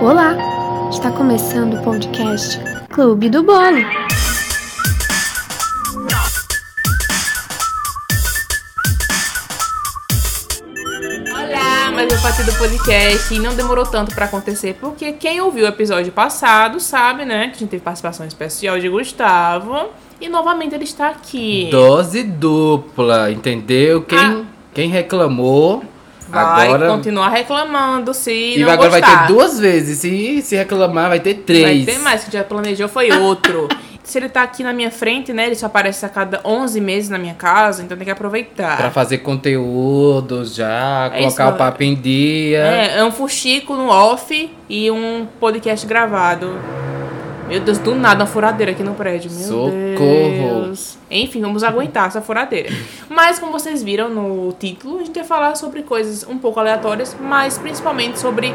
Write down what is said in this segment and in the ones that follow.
Olá! Está começando o podcast Clube do Bolo. Olá, mais um partido do podcast e não demorou tanto pra acontecer porque quem ouviu o episódio passado sabe, né, que a gente teve participação especial de Gustavo e novamente ele está aqui. Dose dupla, entendeu? Quem, Ah. quem reclamou, Vai agora. continuar reclamando se E não agora vai gostar. ter duas vezes. Se, se reclamar, vai ter Vai três. ter mais, que já planejou foi outro. se ele tá aqui na minha frente, né, ele só aparece a cada 11 meses na minha casa, então tem que aproveitar. Pra fazer conteúdo já, É isso, colocar o galera. papo em dia. É, é um fuxico no off e um podcast gravado. Meu Deus, do nada uma furadeira aqui no prédio. Meu Socorro. Deus. Enfim, vamos aguentar essa furadeira. Mas como vocês viram no título, a gente vai falar sobre coisas um pouco aleatórias, mas principalmente sobre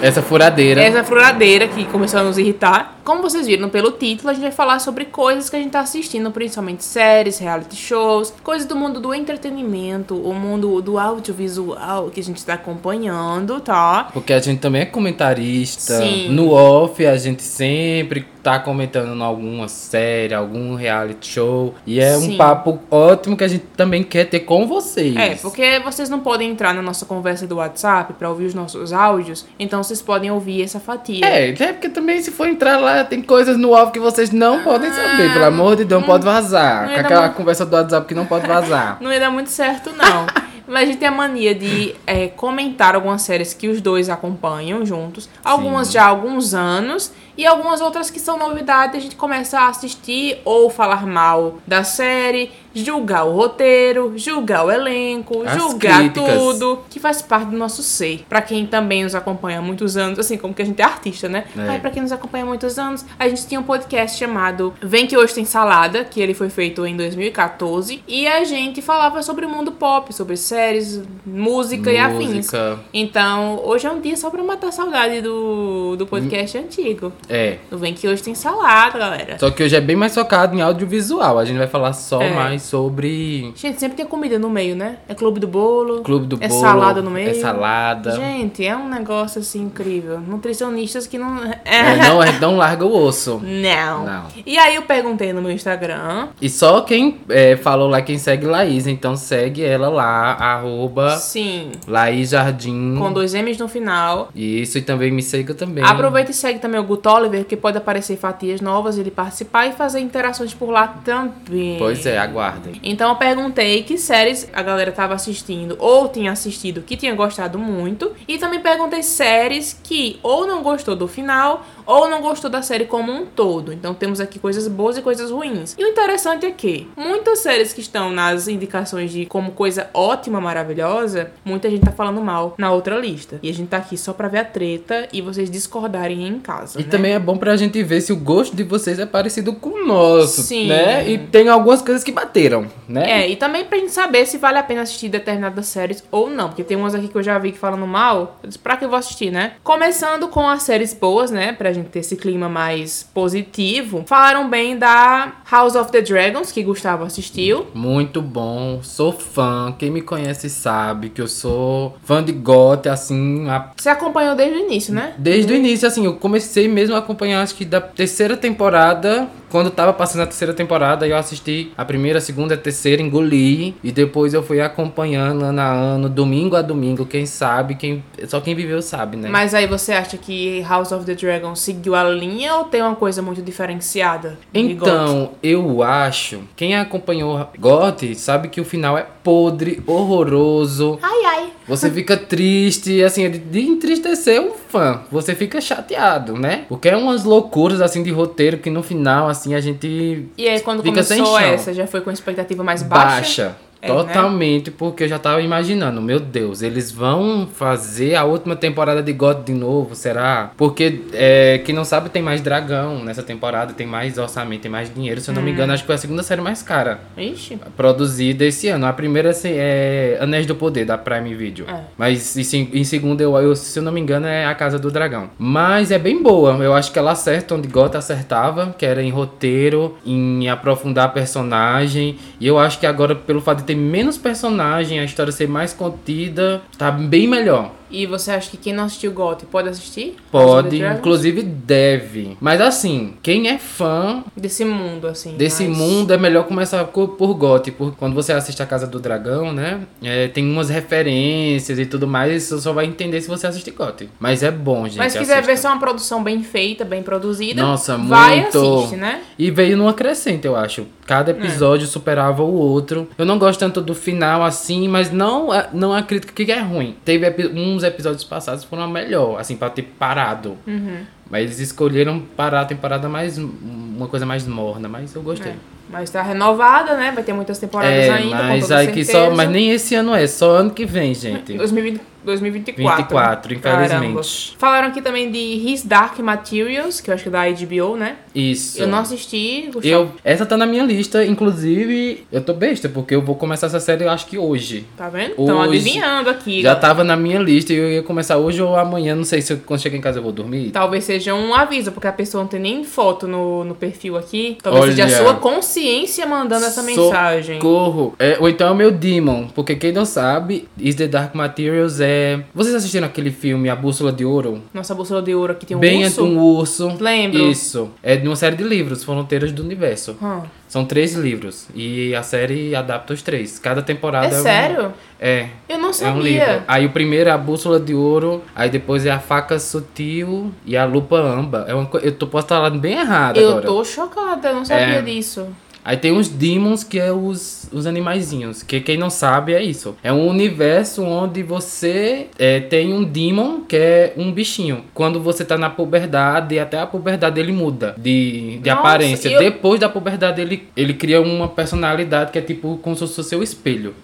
Essa furadeira. essa furadeira que começou a nos irritar. Como vocês viram pelo título, a gente vai falar sobre coisas que a gente tá assistindo, principalmente séries, reality shows, coisas do mundo do entretenimento, o mundo do audiovisual que a gente tá acompanhando, tá? Porque a gente também é comentarista. Sim. No off, a gente sempre tá comentando em alguma série, algum reality show. E é Sim. um papo ótimo que a gente também quer ter com vocês. É, porque vocês não podem entrar na nossa conversa do WhatsApp pra ouvir os nossos áudios, então vocês podem ouvir essa fatia. É, é porque também se for entrar lá, tem coisas no off que vocês não podem saber. Pelo amor de Deus, não pode vazar. não Com aquela da- conversa do WhatsApp que não pode vazar. Não ia dar muito certo, não. Mas a gente tem a mania de é, comentar algumas séries que os dois acompanham juntos. Algumas já há alguns anos. E algumas outras que são novidades. A gente começa a assistir ou falar mal da série. Julgar o roteiro. Julgar o elenco. As julgar críticas. tudo. Que faz parte do nosso ser. Pra quem também nos acompanha há muitos anos. Assim como que a gente é artista, né? É. Aí pra quem nos acompanha há muitos anos. A gente tinha um podcast chamado Vem Que Hoje Tem Salada. Que ele foi feito em 2014. E a gente falava sobre o mundo pop. Sobre séries, música, e afins. Música. Então, hoje é um dia só pra matar a saudade do, do podcast antigo. É. Do Vem Que Hoje Tem Salada, galera. Só que hoje é bem mais focado em audiovisual. A gente vai falar só É. mais sobre Gente, sempre tem comida no meio, né? É clube do bolo. Clube do é Bolo. salada no meio. É salada. Gente, é um negócio assim incrível. Nutricionistas que não. É, não, é, não larga o osso. Não. Não. E aí eu perguntei no meu Instagram. E só quem é, falou lá, quem segue Laís, então segue ela lá, arroba Sim. Laís Jardim. Com dois M's no final. Isso, e também me siga também. Aproveita e segue também o Guto Oliver, que pode aparecer fatias novas, ele participar e fazer interações por lá também. Pois é, aguardem. Então eu perguntei que séries a galera tava assistindo ou tinha assistido que tinha gostado muito. E também perguntei séries que ou não gostou do final ou não gostou da série como um todo. Então temos aqui coisas boas e coisas ruins. E o interessante é que muitas séries que estão nas indicações de como coisa ótima, maravilhosa, muita gente tá falando mal na outra lista. E a gente tá aqui só pra ver a treta e vocês discordarem em casa. E né? também é bom pra gente ver se o gosto de vocês é parecido com o nosso, Sim. né? E tem algumas coisas que bateram, né? É, e também pra gente saber se vale a pena assistir determinadas séries ou não. Porque tem umas aqui que eu já vi que falando mal. Eu disse, pra que eu vou assistir, né? Começando com as séries boas, né? Pra gente ter esse clima mais positivo. Falaram bem da House of the Dragons, que Gustavo assistiu. Muito bom, sou fã. Quem me conhece sabe que eu sou fã de GOT, assim, a- Você acompanhou desde o início, né? desde o início, assim, eu comecei mesmo a acompanhar, acho que da terceira temporada, quando tava passando a terceira temporada, eu assisti a primeira, a segunda, a terceira, engoli, e depois eu fui acompanhando ano a ano, domingo a domingo, quem sabe, quem só quem viveu sabe, né? Mas aí você acha que House of the Dragons seguiu a linha ou tem uma coisa muito diferenciada? Então, eu acho, quem acompanhou GOT sabe que o final é podre, horroroso. Ai, ai. Você fica triste, assim, de- de entristecer um fã. Você fica chateado, né? Porque é umas loucuras, assim, de roteiro que no final, assim, a gente E aí, quando começou essa, já foi com expectativa mais baixa? baixa. É, né? Totalmente, porque eu já tava imaginando, meu Deus, eles vão fazer a última temporada de God de novo, será? Porque, é, quem não sabe, tem mais dragão nessa temporada, tem mais orçamento, tem mais dinheiro. Se eu não Hum. me engano, acho que foi a segunda série mais cara Ixi. produzida esse ano. A primeira assim, é Anéis do Poder, da Prime Video. É. Mas em, em segundo, eu, eu, se eu não me engano, é A Casa do Dragão. Mas é bem boa. Eu acho que ela acerta onde Gota acertava, que era em roteiro, em aprofundar a personagem. E eu acho que agora, pelo fato de ter menos personagem, a história ser mais contida, tá bem melhor. E você acha que quem não assistiu GOT pode assistir? Pode, inclusive deve. Mas assim, quem é fã Desse mundo, assim. desse mais- mundo é melhor começar co- por GOT, porque quando você assiste a Casa do Dragão, né? é, tem umas referências e tudo mais, você só vai entender se você assistir GOT. Mas é bom, gente. Mas se quiser ver assistam. só uma produção bem feita, bem produzida, Nossa, vai muito. e assiste, né? E veio numa crescente, eu acho. É. Cada episódio superava o outro. Eu não gosto tanto do final assim, mas não é- não é crítica que é ruim. Teve epi- uns episódios passados foram melhor, assim, pra ter parado. Uhum. Mas eles escolheram parar a temporada mais. uma coisa mais morna, mas eu gostei. É. Mas tá renovada, né? Vai ter muitas temporadas É, ainda, com mas toda aí que só. Mas nem esse ano é, só ano que vem, gente. 2020, 2024. 24, infelizmente. Caramba. Falaram aqui também de His Dark Materials, que eu acho que é da HBO, né? Isso. Eu não assisti, Gustavo. Eu, essa tá na minha lista, inclusive, eu tô besta, porque eu vou começar essa série, eu acho que hoje. Tá vendo? Estão adivinhando aqui. Já galera. tava na minha lista e eu ia começar hoje ou amanhã, não sei se eu, quando chegar em casa eu vou dormir. Talvez seja um aviso, porque a pessoa não tem nem foto no, no perfil aqui. Talvez seja a Olha. sua consciência mandando essa mensagem. Socorro. É, ou então é o meu Demon, porque quem não sabe, Is the Dark Materials é... Vocês assistiram aquele filme A Bússola de Ouro? Nossa bússola de ouro aqui tem um Bem urso. um urso. Lembro. Isso. É de uma série de livros, Fronteiras do Universo. Hum. São três livros. E a série adapta os três. Cada temporada É um- sério? É. Eu não É um sabia. livro. Aí o primeiro é a bússola de ouro, aí depois é a faca sutil e a lupa amba. É uma co... Eu tô, posso estar falando bem errado eu agora. tô chocada, eu não sabia É. disso. Aí tem os demons, que é os, os animaizinhos. Que quem não sabe é isso. É um universo onde você é, tem um demon, que é um bichinho. Quando você tá na puberdade, até a puberdade ele muda de, de Nossa, aparência. eu- Depois da puberdade ele, ele cria uma personalidade que é tipo como se fosse o seu espelho.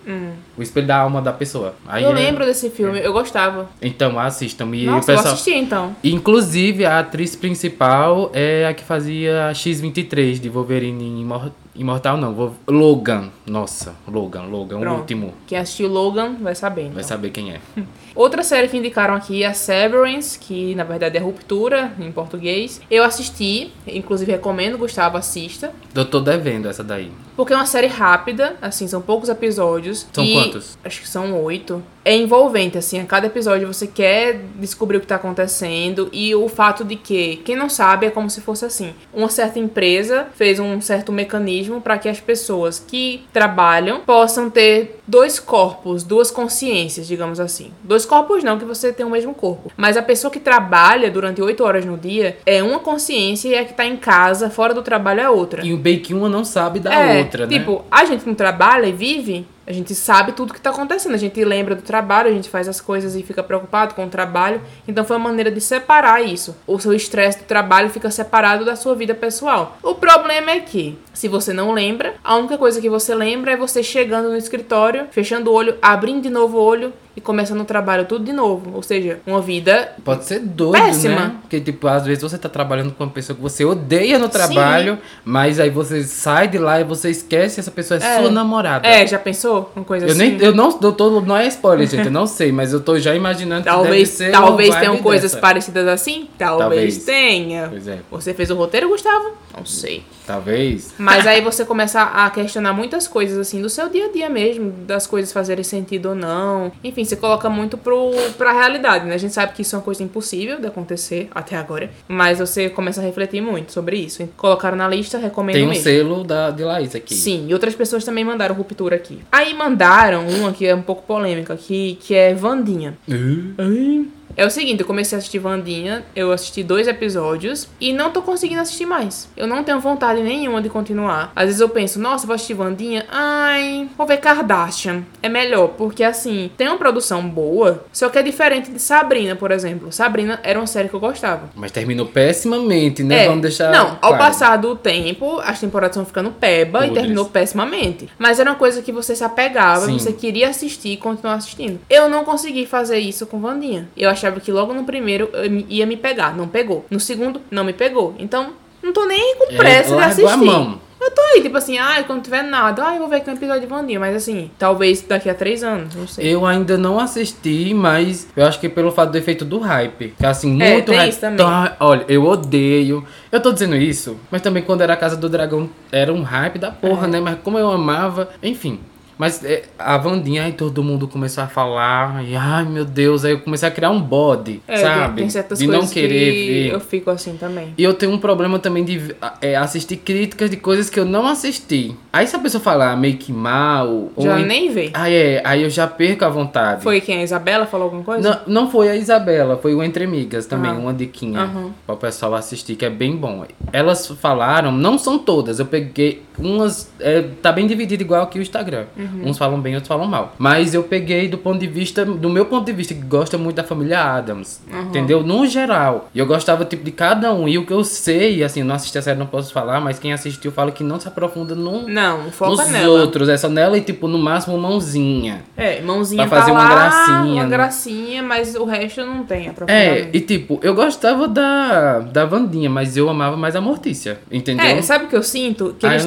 O espelho da alma da pessoa. Aí Hum. eu é- lembro desse filme, eu gostava. Então assistam. E Nossa, pessoal... eu assisti então. Inclusive, a atriz principal é a que fazia X-23 de Wolverine Imor- Imortal, não. Vo- Logan. Nossa, Logan, Logan, o Pronto. último. Quem assistiu Logan vai saber. Então. Vai saber quem é. Outra série que indicaram aqui é Severance, que na verdade é Ruptura em português. Eu assisti, inclusive recomendo, Gustavo assista. Eu tô devendo essa daí. Porque é uma série rápida, assim, são poucos episódios. São quantos? Acho que são oito. É envolvente, assim, a cada episódio você quer descobrir o que tá acontecendo. E o fato de que, quem não sabe, é como se fosse assim: uma certa empresa fez um certo mecanismo para que as pessoas que trabalham possam ter dois corpos, duas consciências, digamos assim. Dois corpos não, que você tem o mesmo corpo. Mas a pessoa que trabalha durante oito horas no dia é uma consciência e a que tá em casa, fora do trabalho, é outra. E o bem que uma não sabe da É, outra, né? Tipo, a gente não trabalha e vive, a gente sabe tudo que tá acontecendo. A gente lembra do trabalho, a gente faz as coisas e fica preocupado com o trabalho. Então foi uma maneira de separar isso. O seu estresse do trabalho fica separado da sua vida pessoal. O problema é que, se você não lembra, a única coisa que você lembra é você chegando no escritório, fechando o olho, abrindo de novo o olho e começando o trabalho tudo de novo. Ou seja, uma vida Pode ser doido, Péssima. né? Porque, tipo, às vezes você tá trabalhando com uma pessoa que você odeia no trabalho, mas aí você sai de lá e você esquece essa pessoa é, É. sua namorada. É, já pensou? Uma coisa Eu, assim. nem, eu não, eu tô, não é spoiler, gente, eu não sei, mas eu tô já imaginando que deve Talvez, ser talvez tenham coisas dessa. parecidas assim? Talvez, Talvez. tenha. Pois é, Você fez o roteiro, Gustavo? Não sei. talvez. Mas aí você começa a questionar muitas coisas, assim, do seu dia a dia mesmo, das coisas fazerem sentido ou não. Enfim, você coloca muito pro, pra realidade, né? A gente sabe que isso é uma coisa impossível de acontecer até agora. Mas você começa a refletir muito sobre isso. Colocaram na lista, recomendo Tem um mesmo. selo da, de Laís aqui. Sim, e outras pessoas também mandaram ruptura aqui. Aí mandaram uma que é um pouco polêmica aqui, que é Vandinha. Uh, É o seguinte, eu comecei a assistir Vandinha, eu assisti dois episódios e não tô conseguindo assistir mais. Eu não tenho vontade nenhuma de continuar. Às vezes eu penso, nossa, vou assistir Vandinha, ai, vou ver Kardashian. É melhor, porque assim, tem uma produção boa, só que é diferente de Sabrina, por exemplo. Sabrina era uma série que eu gostava. Mas terminou pessimamente, né? É, Vamos deixar. Não, ao claro. passar do tempo, as temporadas vão ficando peba e terminou pessimamente. Mas era uma coisa que você se apegava, Sim. você queria assistir e continuar assistindo. Eu não consegui fazer isso com Vandinha. Eu achava que logo no primeiro me- ia me pegar. Não pegou. No segundo, não me pegou. Então, não tô nem com É, pressa de largou assistir. a mão. Eu tô aí, tipo assim, ai, quando tiver nada, ai, eu vou ver aqui um episódio de Vandinha. Mas assim, talvez daqui a três anos, não sei. Eu ainda não assisti, mas eu acho que pelo fato do efeito do hype. Que assim, É, muito tem hype. isso também. Tá, olha, eu odeio. Eu tô dizendo isso, mas também quando era a Casa do Dragão era um hype da porra, É. né? Mas como eu amava, enfim. Mas é, a Vandinha, aí todo mundo começou a falar, e ai meu Deus, aí eu comecei a criar um bode, É, sabe? tem certas de não querer que ver. eu fico assim também. E eu tenho um problema também de é, assistir críticas de coisas que eu não assisti. Aí se a pessoa falar meio que mal, Já ou em- nem vê. Aí é, aí eu já perco a vontade. Foi quem? A Isabela falou alguma coisa? Não, não foi a Isabela, foi o Entre Amigas também, Ah. uma diquinha Aham. para o pessoal assistir, que é bem bom. Elas falaram, não são todas, eu peguei umas. é, tá bem dividido igual aqui o Instagram. Uhum. Uns falam bem, outros falam mal. Mas eu peguei do ponto de vista, do meu ponto de vista, que gosta muito da família Adams. Uhum. Entendeu? No geral. E eu gostava tipo, de cada um. E o que eu sei, assim, não assisti a série, não posso falar, mas quem assistiu fala que não se aprofunda no, Não, foca nos nela. outros. É só nela e, tipo, no máximo mãozinha. É, mãozinha Pra fazer tá uma lá, gracinha, uma né? gracinha, mas o resto não tem É, e tipo, eu gostava da, da Vandinha, mas eu amava mais a Mortícia, entendeu? É, sabe o que eu sinto? Que Ah, eles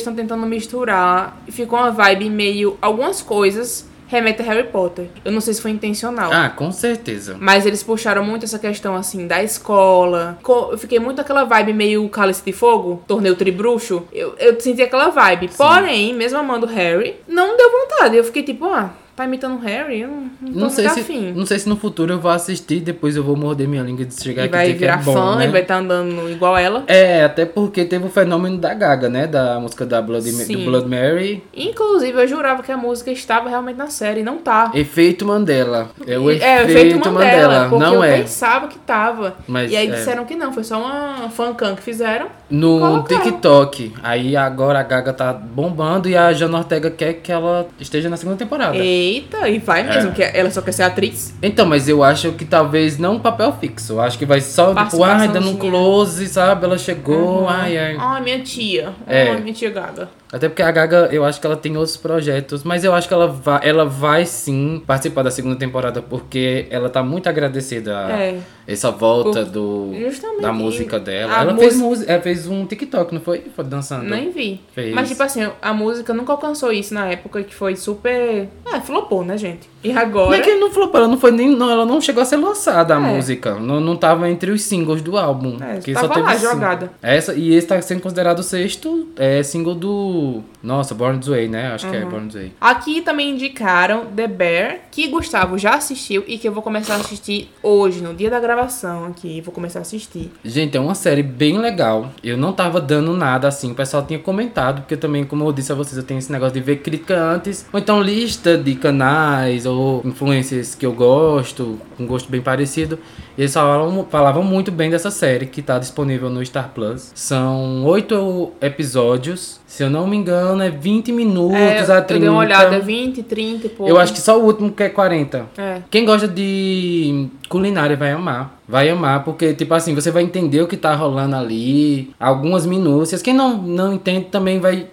estão tentando misturar e ficou uma vibe meio algumas coisas remete a Harry Potter. Eu não sei se foi intencional. Ah, com certeza. Mas eles puxaram muito essa questão, assim, da escola. Co- Eu fiquei muito aquela vibe meio Cálice de Fogo, torneio tribruxo. Eu, eu senti aquela vibe. Porém, mesmo amando Harry, não deu vontade. Eu fiquei tipo, ah, tá imitando o Harry? Eu não, não Não sei, se, afim. não sei se no futuro eu vou assistir, depois eu vou morder minha língua de chegar E aqui vai dizer que virar é bom, fã né? e vai estar andando igual ela. É, até porque teve o fenômeno da Gaga, né? Da música da Blood, Sim. do Blood Mary. Inclusive, eu jurava que a música estava realmente na série, não tá. Efeito Mandela. É o E- efeito, Mandela. porque Não eu é. pensava que tava. Mas e aí é. disseram que não, foi só uma fancam que fizeram. No. TikTok. Aí agora a Gaga tá bombando e a Jana Ortega quer que ela esteja na segunda temporada. Eita, e vai mesmo, É. que ela só quer ser atriz. Então, mas eu acho que talvez não um papel fixo. Eu acho que vai só, tipo, ai, dando um close, sabe? Ela chegou, ai, ai. Ai, minha tia. É. Ai, minha tia Gaga. Até porque a Gaga, eu acho que ela tem outros projetos, mas eu acho que ela vai, ela vai sim participar da segunda temporada, porque ela tá muito agradecida É. essa volta Por- do, Justamente. da música dela. A ela, música- fez música, ela fez um TikTok, não foi? Foi dançando. Nem vi. Fez. Mas, tipo assim, a música nunca alcançou isso na época, que foi super. Ah, flopou, né, gente? E Não agora. é que não flopou, ela não foi nem. Não, ela não chegou a ser lançada a É. música. Não, não tava entre os singles do álbum. É, tava só teve lá, cinco. jogada. Essa, e esse tá sendo considerado o sexto é, single do. Nossa, Born This Way, né? Acho que é Uhum. Born This Way. Aqui também indicaram The Bear, que Gustavo já assistiu e que eu vou começar a assistir hoje, no dia da gravação aqui. Vou começar a assistir. Gente, é uma série bem legal. Eu não tava dando nada assim. O pessoal tinha comentado, porque também, como eu disse a vocês, eu tenho esse negócio de ver crítica antes. Ou então lista de canais ou influências que eu gosto, com gosto bem parecido. E eles falavam, falavam muito bem dessa série que tá disponível no Star Plus. São oito episódios. Se eu não me engano, é 20 minutos É, a eu 30. dei uma olhada, 20, 30 e pouco. Eu acho que só o último que é 40. É. Quem gosta de culinária vai amar. Vai amar, porque, tipo assim, você vai entender o que tá rolando ali, algumas minúcias. Quem não, não entende também vai,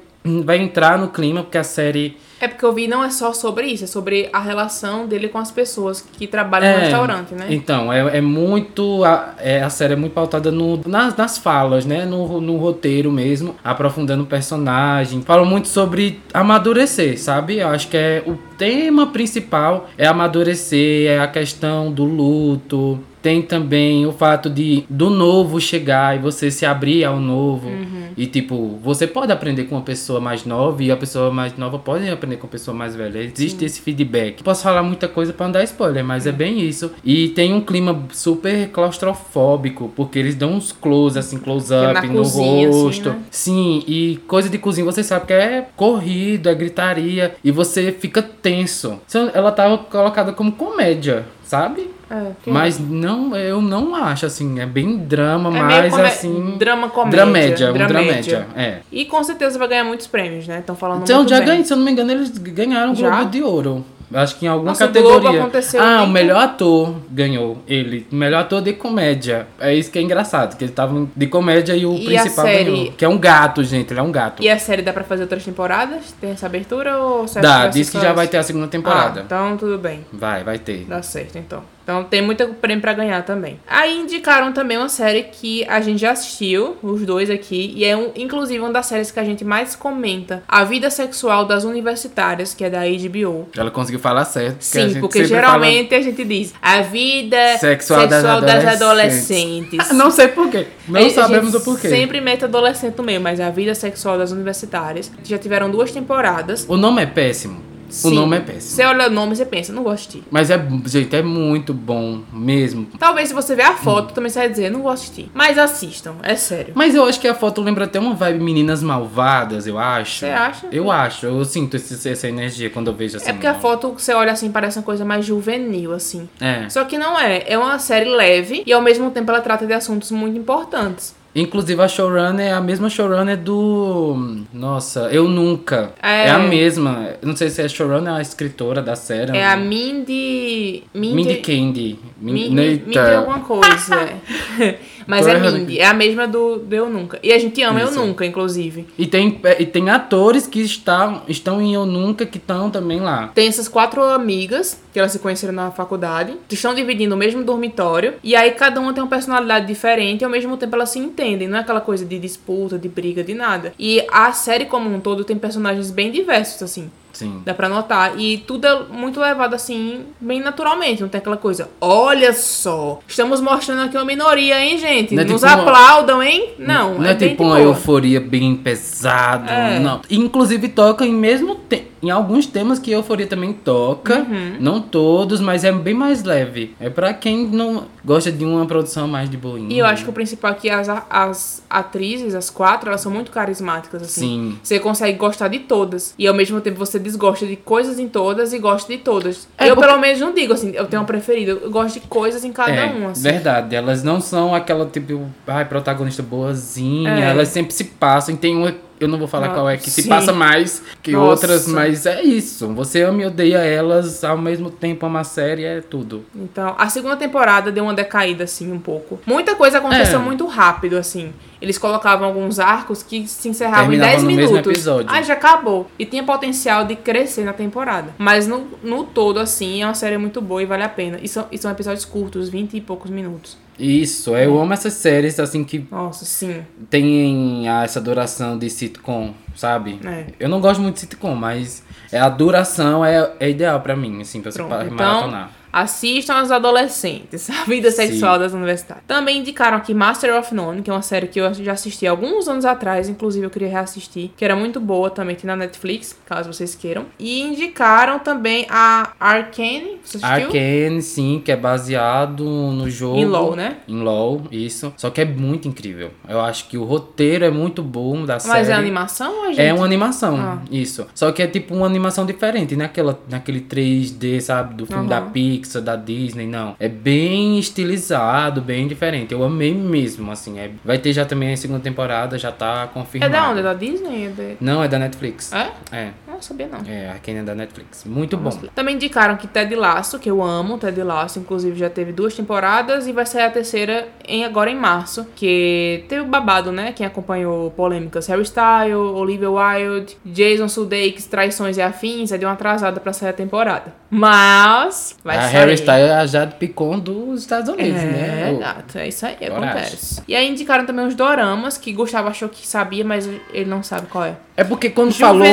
vai entrar no clima, porque a série. É porque eu vi, não é só sobre isso, é sobre a relação dele com as pessoas que trabalham no É, restaurante, né? Então, é, é muito. A, é, a série é muito pautada no, nas, nas falas, né? No, no roteiro mesmo, aprofundando o personagem. Fala muito sobre amadurecer, sabe? Eu acho que é o tema principal é amadurecer, é a questão do luto. Tem também o fato de do novo chegar e você se abrir ao novo. E tipo, você pode aprender com uma pessoa mais nova e a pessoa mais nova pode aprender com a pessoa mais velha. Existe esse feedback. Posso falar muita coisa pra não dar spoiler, mas é bem isso. E tem um clima super claustrofóbico, porque eles dão uns close, assim, é close-up no cozinha, assim, rosto. né? Sim, e coisa de cozinha você sabe que é corrido, é gritaria, e você fica tenso. Ela tava colocada como comédia, sabe? É, que- Mas não, eu não acho assim, é bem drama, é come- assim. drama comédia. Dramédia, um dramédia. dramédia. É. E com certeza vai ganhar muitos prêmios, né? Estão falando Então já ganhei, se eu não me engano, eles ganharam o? Globo de Ouro. Acho que em alguma Nossa, categoria. aconteceu ah, o melhor ator ganhou ele. Melhor ator de comédia. É isso que é engraçado, que ele tava de comédia e o E principal série? ganhou. Que é um gato, gente, ele é um gato. E a série dá pra fazer outras temporadas? Tem essa abertura ou acha Dá, diz que já vai ter a segunda temporada. Ah, então tudo bem. Vai, vai ter. Dá certo, então. Então tem muito prêmio pra ganhar também. Aí indicaram também uma série que a gente já assistiu, os dois aqui, e é um, inclusive uma das séries que a gente mais comenta, A Vida Sexual das Universitárias, que é da HBO. Ela conseguiu falar certo. porque Sim, porque geralmente a gente diz a vida Sexual sexual, das das, adolescentes. adolescentes. fala... Não sei porquê. Não A sabemos o porquê. Sempre mete adolescente no meio, mas é a vida sexual das universitárias. Já tiveram duas temporadas. O nome é péssimo. O Sim. nome é péssimo. Você olha o nome e você pensa, não ti. Mas é, gente, é muito bom mesmo. Talvez se você ver a foto, também você vai dizer, não ti. Mas assistam, é sério. Mas eu acho que a foto lembra até uma vibe Meninas Malvadas, eu acho. Você acha? Eu acho, eu sinto esse- essa energia quando eu vejo essa É porque a foto você olha assim parece uma coisa mais juvenil, assim. É. Só que não é. É uma série leve e ao mesmo tempo ela trata de assuntos muito importantes. Inclusive a showrunner é a mesma showrunner do. Nossa, Eu Nunca. É. É, a mesma. Não sei se é a showrunner ou a escritora da série. É a Mindy. Mindy Candy. Mindy, Min- Mindy Eita. alguma coisa. é. Mas Tô é errado Mindy. É a mesma do, do Eu Nunca. E a gente ama Eu Isso. Nunca, inclusive. E tem, e tem atores que estão, estão em Eu Nunca que estão também lá. Tem essas quatro amigas que elas se conheceram na faculdade, que estão dividindo o mesmo dormitório, e aí cada uma tem uma personalidade diferente e ao mesmo tempo elas se entendem, não é aquela coisa de disputa, de briga, de nada. E a série como um todo tem personagens bem diversos, assim. Sim. Dá pra notar. E tudo é muito levado assim, bem naturalmente. Não tem aquela coisa. Olha só, estamos mostrando aqui uma minoria, hein, gente? Não é Nos tipo uma- aplaudam, hein? Não, Não é, bem tipo uma boa. euforia bem pesado, É. não. Inclusive toca em mesmo te- em alguns temas que euforia também toca, Uhum. não todos, mas é bem mais leve. É pra quem não gosta de uma produção mais de boinha. E eu acho que o principal é que as, as atrizes, as quatro, elas são muito carismáticas, assim. Sim. Você consegue gostar de todas. E ao mesmo tempo você desgosta de coisas em todas e gosta de todas. É eu, porque- pelo menos, não digo assim, eu tenho uma preferida. Eu gosto de coisas em cada é, um, assim. verdade. Elas não são aquela tipo, ai, protagonista boazinha. É. Elas sempre se passam. E tem uma, eu não vou falar Ah, qual é, que se sim. passa mais que Nossa. outras, mas é isso. Você ama e odeia elas ao mesmo tempo. Ama a série, é tudo. Então, a segunda temporada deu uma decaída, assim, um pouco. Muita coisa aconteceu É. muito rápido, assim. Eles colocavam alguns arcos que se encerravam em Terminavam 10 no mesmo minutos. episódio. Ah, já acabou. E tinha potencial de crescer na temporada. Mas no, no todo, assim, é uma série muito boa e vale a pena. E são, e são episódios curtos, 20 e poucos minutos. Isso, eu amo essas séries assim que Nossa, sim. tem essa duração de sitcom, sabe? É. Eu não gosto muito de sitcom, mas a duração é, é ideal pra mim, assim, pra você Pronto, pa- então- maratonar. Assistam os adolescentes, a vida Sim. sexual das universidades. Também indicaram aqui Master of None, que é uma série que eu já assisti alguns anos atrás, inclusive eu queria reassistir, que era muito boa, também tem na Netflix, caso vocês queiram. E indicaram também a Arcane, você assistiu? Arcane, sim, que é baseado no jogo. Em LoL, né? Em LoL, isso. Só que é muito incrível. Eu acho que o roteiro é muito bom da série. Mas é animação ou é gente? É uma animação, Ah. isso. Só que é tipo uma animação diferente, não é aquela, naquele 3D, sabe? Do filme Aham. da Pixar, da Disney, não. É bem estilizado, bem diferente. Eu amei mesmo, assim. É- vai ter já também a segunda temporada, já tá É confirmado. da onde? É da Disney? É de... Não, é da Netflix. É? É, Não sabia não. é, Arcane é da Netflix. Muito bom. Também indicaram que Ted Lasso, que eu amo Ted Lasso, inclusive já teve duas temporadas e vai sair a terceira em, agora em março, que teve o babado, né? Quem acompanhou polêmicas, Harry Styles, Olivia Wilde, Jason Sudeikis, Traições e Afins, é de uma atrasada pra sair a temporada. Mas vai a sair. Harry Styles é a Jade Picon dos Estados Unidos, É, né? O- gato, é isso aí, Coragem. acontece. E aí indicaram também os doramas, que Gustavo achou que sabia, mas ele não sabe qual é. É porque quando falou...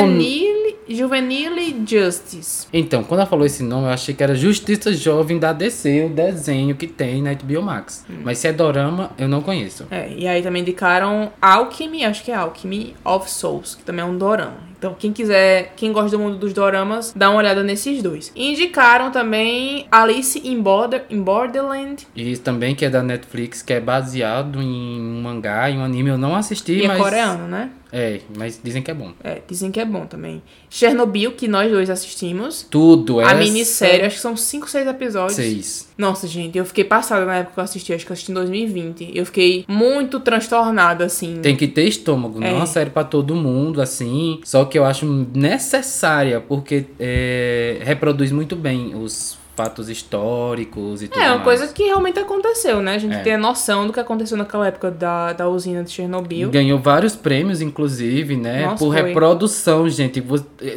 Juvenile, Justice. Então, quando ela falou esse nome, eu achei que era Justiça Jovem da DC, o desenho que tem na HBO Max. Hum. Mas se é dorama, eu não conheço. É, e aí também indicaram Alchemy, acho que é Alchemy of Souls, que também é um dorama. Então, quem quiser, quem gosta do mundo dos doramas, dá uma olhada nesses dois. Indicaram também Alice in, Border, in Borderland, E também que é da Netflix, que é baseado em um mangá, em um anime. Eu não assisti, e é mas... coreano, né? É, mas dizem que é bom. É, dizem que é bom também. Chernobyl, que nós dois assistimos. Tudo, é A minissérie, acho que são 5, 6 episódios. Seis. Nossa, gente, eu fiquei passada na época que eu assisti, acho que eu assisti em 2020. Eu fiquei muito transtornada, assim. Tem que ter estômago, não é É. uma série pra todo mundo, assim. Só que eu acho necessária, porque é, reproduz muito bem os fatos históricos e tudo É, uma mais. coisa que realmente aconteceu, né? A gente É. tem a noção do que aconteceu naquela época da, da usina de Chernobyl. Ganhou vários prêmios, inclusive, né? Nossa, por foi. reprodução, gente.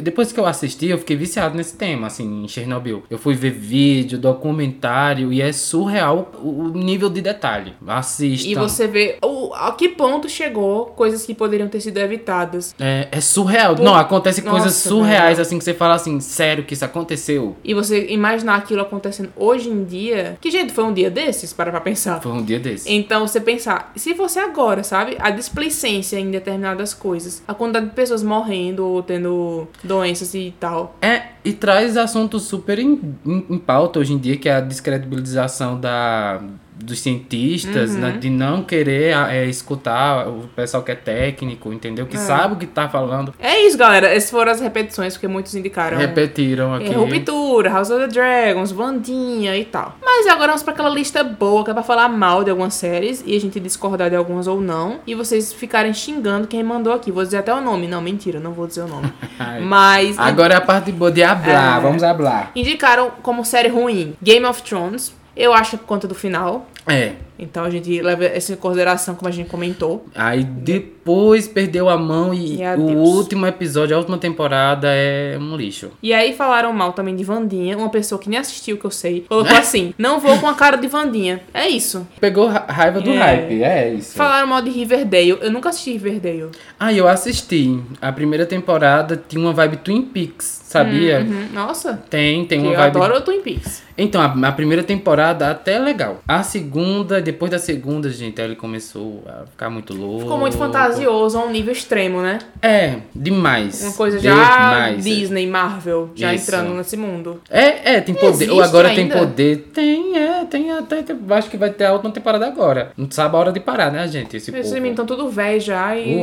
Depois que eu assisti, eu fiquei viciado nesse tema, assim, em Chernobyl. Eu fui ver vídeo, documentário, e é surreal o nível de detalhe. Assistam. E você vê o, a que ponto chegou coisas que poderiam ter sido evitadas. É, é surreal. Pô, Não, acontece coisas nossa, surreais, velho. assim, que você fala assim, sério que isso aconteceu. E você imaginar aquilo acontecendo hoje em dia. Que, gente, foi um dia desses, para pra pensar. Foi um dia desse. Então você pensar, se fosse agora, sabe? A displicência em determinadas coisas, a quantidade de pessoas morrendo ou tendo doenças e tal. É, e traz assuntos super em, em, em pauta hoje em dia, que é a descredibilização da, dos cientistas, Uhum. né, de não querer é, escutar o pessoal que é técnico, entendeu? Que sabe o que tá falando. É isso, galera. Essas foram as repetições, porque muitos indicaram. Repetiram É, aqui. Ruptura, House of the Dragons, Vandinha e tal. Mas agora vamos pra aquela lista boa, que é pra falar mal de algumas séries e a gente discordar de algumas ou não. E vocês ficarem xingando quem mandou aqui. Vou dizer até o nome. Não, mentira, não vou dizer o nome. Mas Agora é a parte boa de hablar, É. vamos hablar. indicaram como série ruim Game of Thrones. Eu acho que por conta do final. É, Então a gente leva isso em consideração, como a gente comentou. aí depois perdeu a mão e, E o último episódio, a última temporada é um lixo. E aí falaram mal também de Vandinha, uma pessoa que nem assistiu, que eu sei. Colocou assim: não vou com a cara de Vandinha. É isso. Pegou ra- raiva do É. hype, é isso. Falaram mal de Riverdale. Eu nunca assisti Riverdale. Ah, eu assisti. A primeira temporada tinha uma vibe Twin Peaks, sabia? Uhum. Nossa. Tem, tem uma eu vibe. adoro o Twin Peaks. Então, a, a primeira temporada até é legal. A segunda, depois da segunda, gente, aí ele começou a ficar muito louco. Ficou muito fantasioso a um nível extremo, né? É, demais. Uma coisa já Demais. Disney, Marvel, já Isso. entrando nesse mundo. É, é, tem poder. Ou agora tem ainda? poder. Tem, é, tem até. tem- acho que vai ter a última temporada agora. Não sabe a hora de parar, né, gente? Esse meninos estão tudo velho já e.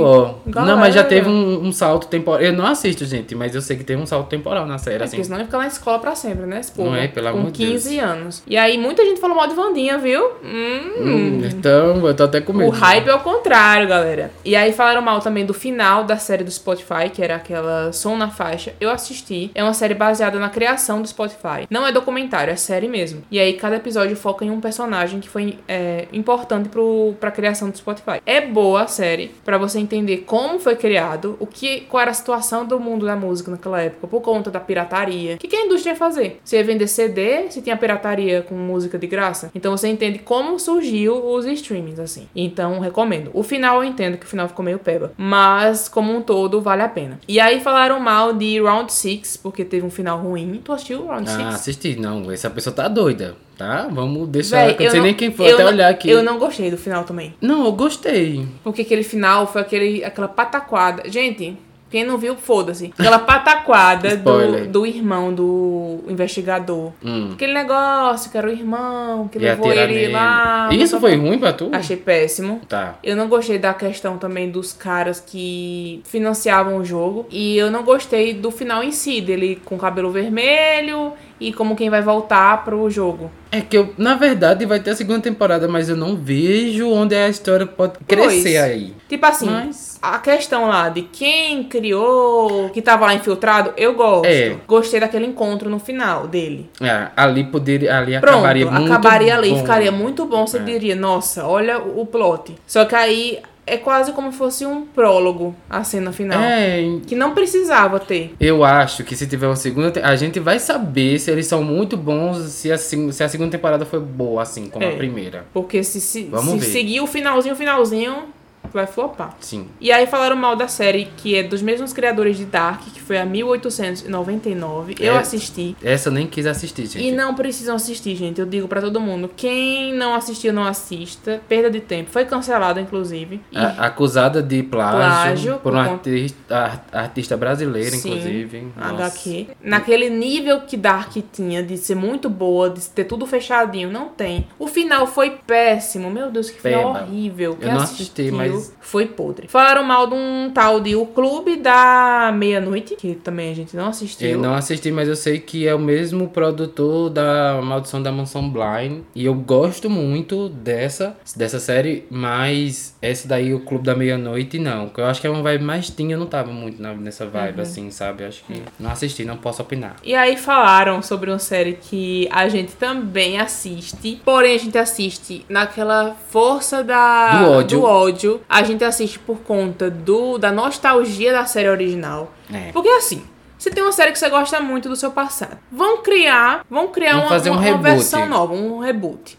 Galera. Não, mas já teve um, um salto temporal. Eu não assisto, gente, mas eu sei que teve um salto temporal na série, É, assim. porque senão ia ficar na escola pra sempre, né? Esse povo, Não é, pelo Com amor de 15 anos. E aí muita gente falou mal de Vandinha, viu? Hum. Hum, então, eu tô até com medo. O hype é o contrário, galera. E aí falaram mal também do final da série do Spotify, que era aquela Som na Faixa. Eu assisti. É uma série baseada na criação do Spotify. Não é documentário, é série mesmo. E aí cada episódio foca em um personagem que foi é, importante pro, pra criação do Spotify. É boa a série pra você entender como foi criado, o que, qual era a situação do mundo da música naquela época, por conta da pirataria. O que, que a indústria ia fazer? Se ia vender CD, se tinha pirataria com música de graça. Então você entende como surgiu os streamings, assim. Então, recomendo. O final eu entendo que o final ficou meio peba. Mas, como um todo, vale a pena. E aí falaram mal de Round 6, porque teve um final ruim. Tu assistiu Round 6? Ah, assisti. Não, essa pessoa tá doida, tá? Vamos deixar. Véi, eu não sei nem quem foi, até não- olhar aqui. Eu não gostei do final também. Não, eu gostei. Porque aquele final foi aquele, aquela pataquada. Gente, quem não viu, foda-se. Aquela pataquada do, do irmão do investigador. Hum. Aquele negócio que era o irmão, que E levou ele nele. lá. Isso foi ruim pra tu? Achei péssimo. Tá. Eu não gostei da questão também dos caras que financiavam o jogo. E eu não gostei do final em si, dele com cabelo vermelho e como quem vai voltar pro jogo. É que eu, na verdade, vai ter a segunda temporada, mas eu não vejo onde a história pode crescer Pois. aí. Tipo assim, Mas- a questão lá de quem criou, que tava lá infiltrado, eu gosto. É. Gostei daquele encontro no final dele. É, ali poderia, ali Pronto, acabaria muito acabaria ali, bom. ficaria muito bom. Você É. diria, nossa, olha o, o plot. Só que aí é quase como se fosse um prólogo a cena final. É, Que não precisava ter. eu acho que se tiver uma segunda, te- a gente vai saber se eles são muito bons, se a, se a segunda temporada foi boa, assim, como É. a primeira. Porque se, se, Vamos se seguir o finalzinho, finalzinho, vai flopar. Sim. E aí falaram mal da série, que é dos mesmos criadores de Dark, que foi a 1899. Eu É. assisti. Essa eu nem quis assistir, gente. E não precisam assistir, gente. Eu digo pra todo mundo. Quem não assistiu, não assista. Perda de tempo. Foi cancelado, inclusive. A- acusada de plágio, Plágio, por por um conta- artista, ar- artista brasileira, Sim, inclusive. Nossa. HQ. Naquele nível que Dark tinha de ser muito boa, de ter tudo fechadinho, não tem. O final foi péssimo. Meu Deus, que final Peba. horrível. Eu Quem não assistiu, assisti, mas Foi podre. Falaram mal de um tal de O Clube da Meia-Noite, que também a gente não assistiu. Eu não assisti, mas eu sei que é o mesmo produtor da Maldição da Mansão Blind. E eu gosto muito dessa, dessa série, mas essa daí, o Clube da Meia-Noite, não. Eu acho que é uma vibe mais teen, eu não tava muito nessa vibe, assim, sabe? Eu acho que não assisti, não posso opinar. E aí falaram sobre uma série que a gente também assiste, porém a gente assiste naquela força da Do ódio. ódio. A gente assiste por conta do da nostalgia da série original. É. Porque assim, você tem uma série que você gosta muito do seu passado. Vão criar, vão criar Vão uma, fazer um uma- uma versão nova, um reboot.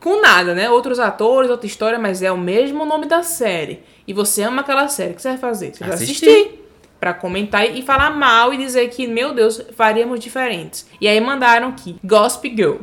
Com nada, né? Outros atores, outra história, mas é o mesmo nome da série. E você ama aquela série. O que você vai fazer? Você vai Assistir. assistir. Pra comentar e falar mal e dizer que, meu Deus, faríamos diferentes. E aí mandaram que Gossip Girl,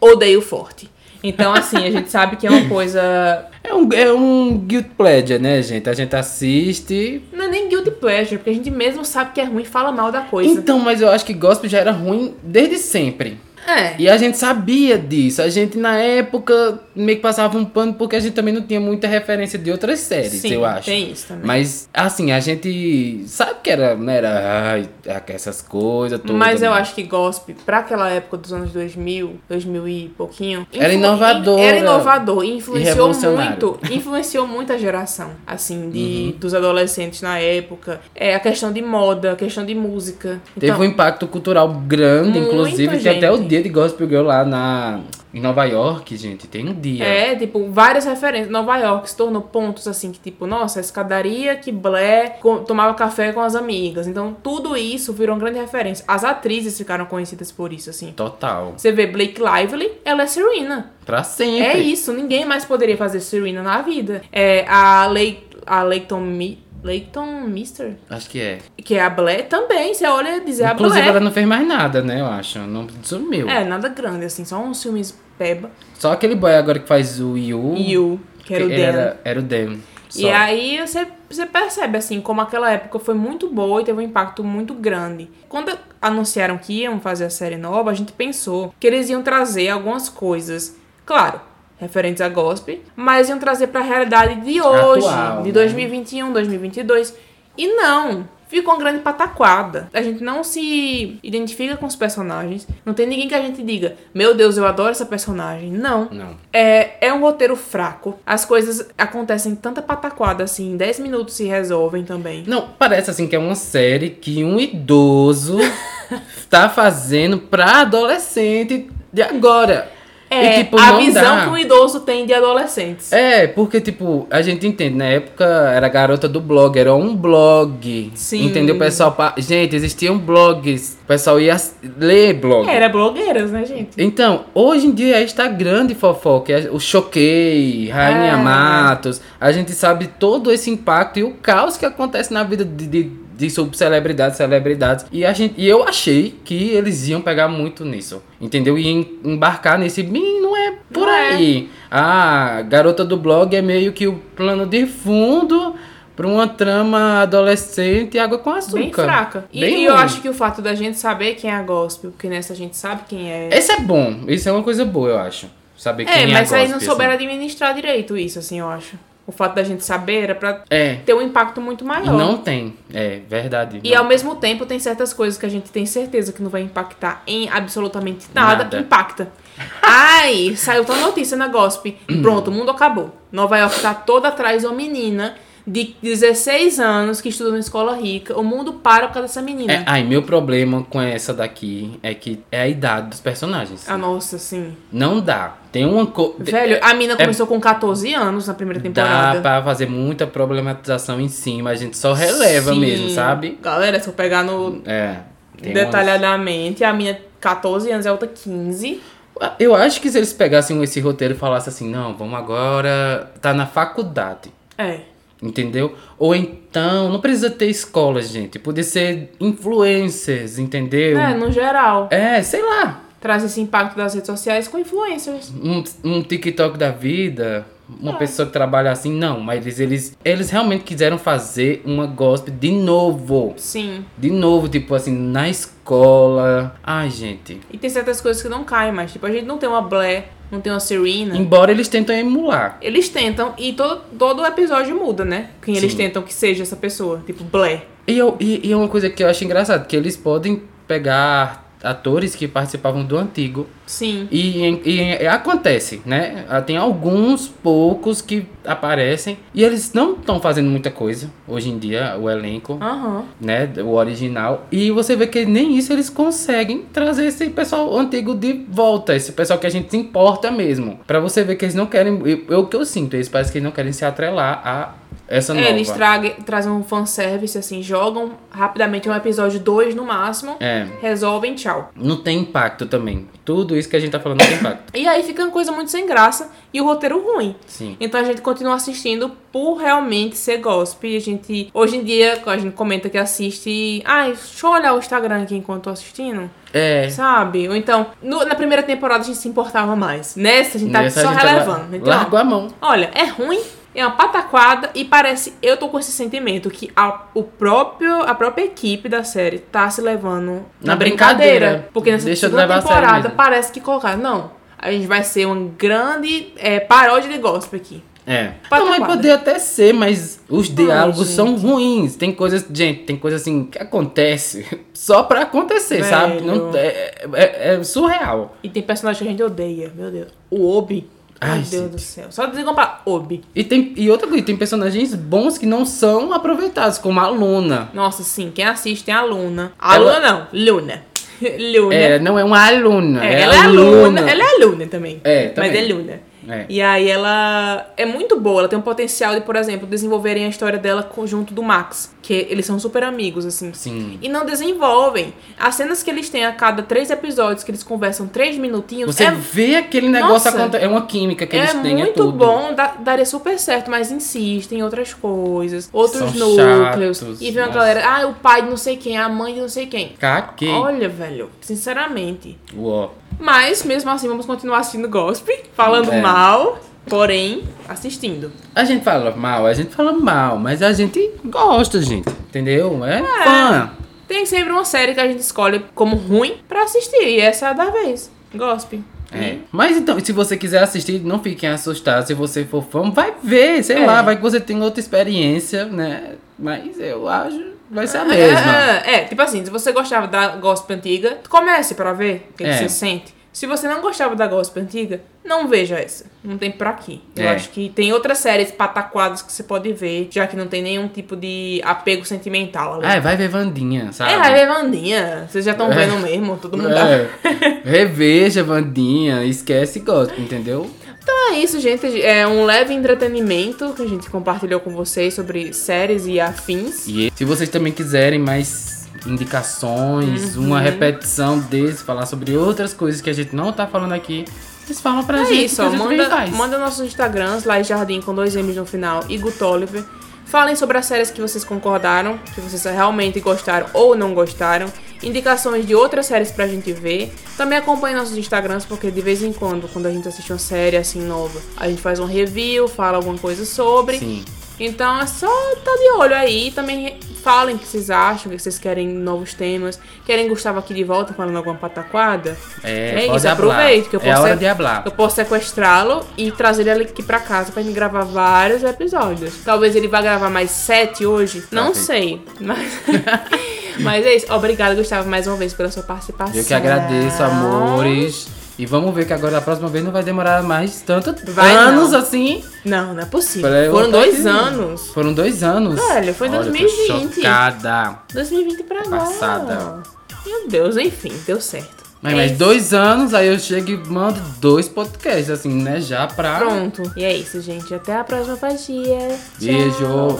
odeio forte. Então, assim, a gente sabe que é uma coisa. É um, é um guilt pleasure, né, gente? A gente assiste. Não é nem guilty pleasure, porque a gente mesmo sabe que é ruim e fala mal da coisa. Então, mas eu acho que gospel já era ruim desde sempre. É. E a gente sabia disso. A gente, na época, meio que passava um pano porque a gente também não tinha muita referência de outras séries, Sim, eu acho. tem isso também. Mas, assim, a gente sabe que era, não era, ai, essas coisas todas. Mas eu né? acho que gospel, pra aquela época dos anos 2000, 2000 e pouquinho... Era inovador, Era inovador. Influenciou muito. Influenciou muito a geração, assim, de, Uhum. dos adolescentes na época. É, a questão de moda, a questão de música. Teve Então, um impacto cultural grande, inclusive tem até o gente. Dia de Gospel Girl lá na, em Nova York, gente. Tem um dia. É, tipo, várias referências. Nova York se tornou pontos assim que, tipo, nossa, a escadaria que Blair tomava café com as amigas. Então, tudo isso virou uma grande referência. As atrizes ficaram conhecidas por isso, assim. Total. Você vê Blake Lively, ela é Serena. Pra sempre. É isso, ninguém mais poderia fazer Serena na vida. É, a, Lei, a Leighton, Mi, Leighton Mister, Acho que é. que é a Blair, também. Você olha e diz, é a Inclusive, Blair. ela não fez mais nada, né? Eu acho. Não sumiu. É, nada grande, assim, só uns filmes peba. Só aquele boy agora que faz o Yu. O, que era o Dan. Era, era o Dan. E aí você, você percebe, assim, como aquela época foi muito boa e teve um impacto muito grande. Quando anunciaram que iam fazer a série nova, a gente pensou que eles iam trazer algumas coisas, claro, referentes a gospel, mas iam trazer pra realidade de hoje, Atual, de né? 2021, 2022. E não! Ficou uma grande pataquada. A gente não se identifica com os personagens. Não tem ninguém que a gente diga, meu Deus, eu adoro essa personagem. Não. Não. É, é um roteiro fraco. As coisas acontecem tanta pataquada assim, em 10 minutos se resolvem também. Não, parece assim que é uma série que um idoso tá fazendo pra adolescente de agora. É E, tipo, a visão dá. que um idoso tem de adolescentes. É, porque, tipo, a gente entende, na época era garota do blog, era um blog. Sim. Entendeu? O pessoal. Gente, existiam blogs. O pessoal ia ler blog. Era blogueiras, né, gente? Então, hoje em dia é Instagram de fofoca, é o Choquei, Rainha É. Matos. A gente sabe todo esse impacto e o caos que acontece na vida de, de, de subcelebridades, celebridades. E, a gente, e eu achei que eles iam pegar muito nisso, entendeu? E em- embarcar nesse. "Bem, Não é por Não é. aí. A garota do blog é meio que o plano de fundo pra uma trama adolescente e água com açúcar. Bem fraca. E, Bem e eu acho que o fato da gente saber quem é a gospel, porque nessa a gente sabe quem é. Esse é bom. Isso é uma coisa boa, eu acho. Saber quem É, é mas a aí gospel, não souberam assim. administrar direito isso, assim, eu acho. O fato da gente saber era pra É. ter um impacto muito maior. não tem. É verdade. E não. ao mesmo tempo tem certas coisas que a gente tem certeza que não vai impactar em absolutamente nada, Nada. impacta. Ai, saiu tua notícia na Gossip. Pronto, o mundo acabou. Nova York tá toda atrás de uma menina de 16 anos que estuda numa escola rica. O mundo para por causa dessa menina. É, ai, meu problema com essa daqui é que é a idade dos personagens. Ah, nossa, sim. Não dá. Tem uma coisa. Velho, a mina começou com 14 anos na primeira Dá temporada. pra fazer muita problematização em cima. A gente só releva Sim. mesmo, sabe? Galera, se eu pegar no É. detalhadamente, a minha 14 anos é outra 15. umas- Eu acho que se eles pegassem esse roteiro e falassem assim, não, vamos agora. Tá na faculdade. É. Entendeu? Ou então, não precisa ter escola, gente. Podia ser influencers, entendeu? É, no geral. É, sei lá. Traz esse impacto das redes sociais com influencers. um, um TikTok da vida, uma pessoa que trabalha assim, não, mas eles, eles, eles realmente quiseram fazer uma gospel de novo. Sim. De novo, tipo assim, na escola. Ai, gente. E tem certas coisas que não caem mais. Tipo, a gente não tem uma Blair não tem uma Serena. Embora eles tentam emular. Eles tentam, e todo, todo episódio muda, né? Quem eles Sim. tentam que seja essa pessoa. Tipo, Blair. E, eu, e, e é uma coisa que eu acho engraçado, que eles podem pegar atores que participavam do antigo Sim. e, e- e acontece, né? Ah, Tem alguns poucos que aparecem e eles não estão fazendo muita coisa hoje em dia, o elenco, Aham. né? O original. E você vê que nem isso eles conseguem trazer esse pessoal antigo de volta, esse pessoal que a gente se importa mesmo. Pra você ver que eles não querem. eu- eu- que eu sinto, eles parecem que eles não querem se atrelar a essa nova. É, eles traga, trazem um fanservice, assim, jogam rapidamente um episódio, dois no máximo, É. resolvem, tchau. Não tem impacto também. Tudo isso que a gente tá falando não tem impacto. E aí fica uma coisa muito sem graça e o roteiro ruim. Sim. Então a gente continua assistindo por realmente ser gospel. E a gente, hoje em dia, a gente comenta que assiste. Ai, deixa eu olhar o Instagram aqui enquanto tô assistindo. É. Sabe? Ou então, no- na primeira temporada a gente se importava mais. Nessa a gente tá Nessa só gente relevando. la- Então, Largou a mão. olha, é ruim. É uma pataquada e parece. Eu tô com esse sentimento que a, o próprio, a própria equipe da série tá se levando na, Na brincadeira. brincadeira. Porque nessa Deixa de segunda temporada parece que colocar. Não, a gente vai ser uma grande é, paródia de gospel aqui. É. Pataquada. Não, mas poder até ser, mas os diálogos gente. são ruins. Tem coisas, gente, tem coisa assim que acontece só pra acontecer, sabe? Não, Velho. é, é- é surreal. E tem personagem que a gente odeia, meu Deus. O Obi. Ai, Ai, Deus do céu. Só dizer comprar Obi. E, tem, e outra coisa, tem personagens bons que não são aproveitados, como a Luna. Nossa, sim, quem assiste tem a Luna. A Ela- Luna não, Luna. Luna. É, não é uma aluna, É, é, ela é a aluna. Luna. Ela é aluna também. É, Mas também. é Luna. É. E aí ela é muito boa, ela tem um potencial de, por exemplo, desenvolverem a história dela conjunto do Max. Que eles são super amigos, assim. Sim. E não desenvolvem. As cenas que eles têm a cada três episódios, que eles conversam três minutinhos, Você é vê aquele negócio acontecer. É uma química que eles é têm, é muito bom, dá- daria super certo, mas insistem em outras coisas, outros São núcleos. chatos, e vem uma nossa. galera, ah, o pai de não sei quem, a mãe de não sei quem. Caquei. Olha, velho, sinceramente. Uó. Mas, mesmo assim, vamos continuar assistindo gospel, falando É. mal, porém, assistindo. A gente fala mal, a gente fala mal, mas a gente gosta, gente. Entendeu? É, fã. Tem sempre uma série que a gente escolhe como ruim pra assistir, e essa é a da vez. Gospel. É. Mas então, se você quiser assistir, não fiquem assustados. Se você for fã, vai ver, sei É. lá, vai que você tem outra experiência, né? Mas eu acho vai ser a mesma. É, é, tipo assim, se você gostava da gospel antiga, comece pra ver o que, que É. você sente. Se você não gostava da gospel antiga, não veja essa. Não tem por aqui. Eu É. acho que tem outras séries pataquadas que você pode ver, já que não tem nenhum tipo de apego sentimental ali. Ah, vai ver Vandinha, sabe? É, vai ver Vandinha. Vocês já estão É. vendo mesmo, todo mundo tá. É. Reveja Vandinha, esquece e gosta, entendeu? Então é isso, gente. É um leve entretenimento que a gente compartilhou com vocês sobre séries e afins. E se vocês também quiserem mais indicações, uma repetição desse, falar sobre outras coisas que a gente não tá falando aqui, vocês falam pra É gente. isso, ó, manda, manda nossos Instagrams, lá Jardim com dois M's no final e Guto Oliver. Falem sobre as séries que vocês concordaram, que vocês realmente gostaram ou não gostaram. Indicações de outras séries pra gente ver. Também acompanhe nossos Instagrams, porque de vez em quando, quando a gente assiste uma série assim nova, a gente faz um review, fala alguma coisa sobre. Sim. Então é só estar de olho aí. Também falem o que vocês acham, o que vocês querem novos temas. Querem Gustavo aqui de volta falando alguma pataquada? É, É isso, aproveite que eu É posso hora ser- de hablar. Eu posso sequestrá-lo e trazer ele aqui pra casa pra gente gravar vários episódios. Talvez ele vá gravar mais sete hoje. Não sei. Mas... mas é isso. Obrigada, Gustavo, mais uma vez pela sua participação. Eu que agradeço, amores. E vamos ver que agora a próxima vez não vai demorar mais tanto Vai anos não. assim. Não, não é possível. Eu Foram dois anos. Foram dois anos. Velho, foi Olha, eu tô 2020. chocada. 2020 pra agora. Passada. Meu Deus, enfim, deu certo. Mas É isso. dois anos, aí eu chego e mando dois podcasts, assim, né? Já pra. Pronto. E é isso, gente. Até a próxima. Tchau. Beijo.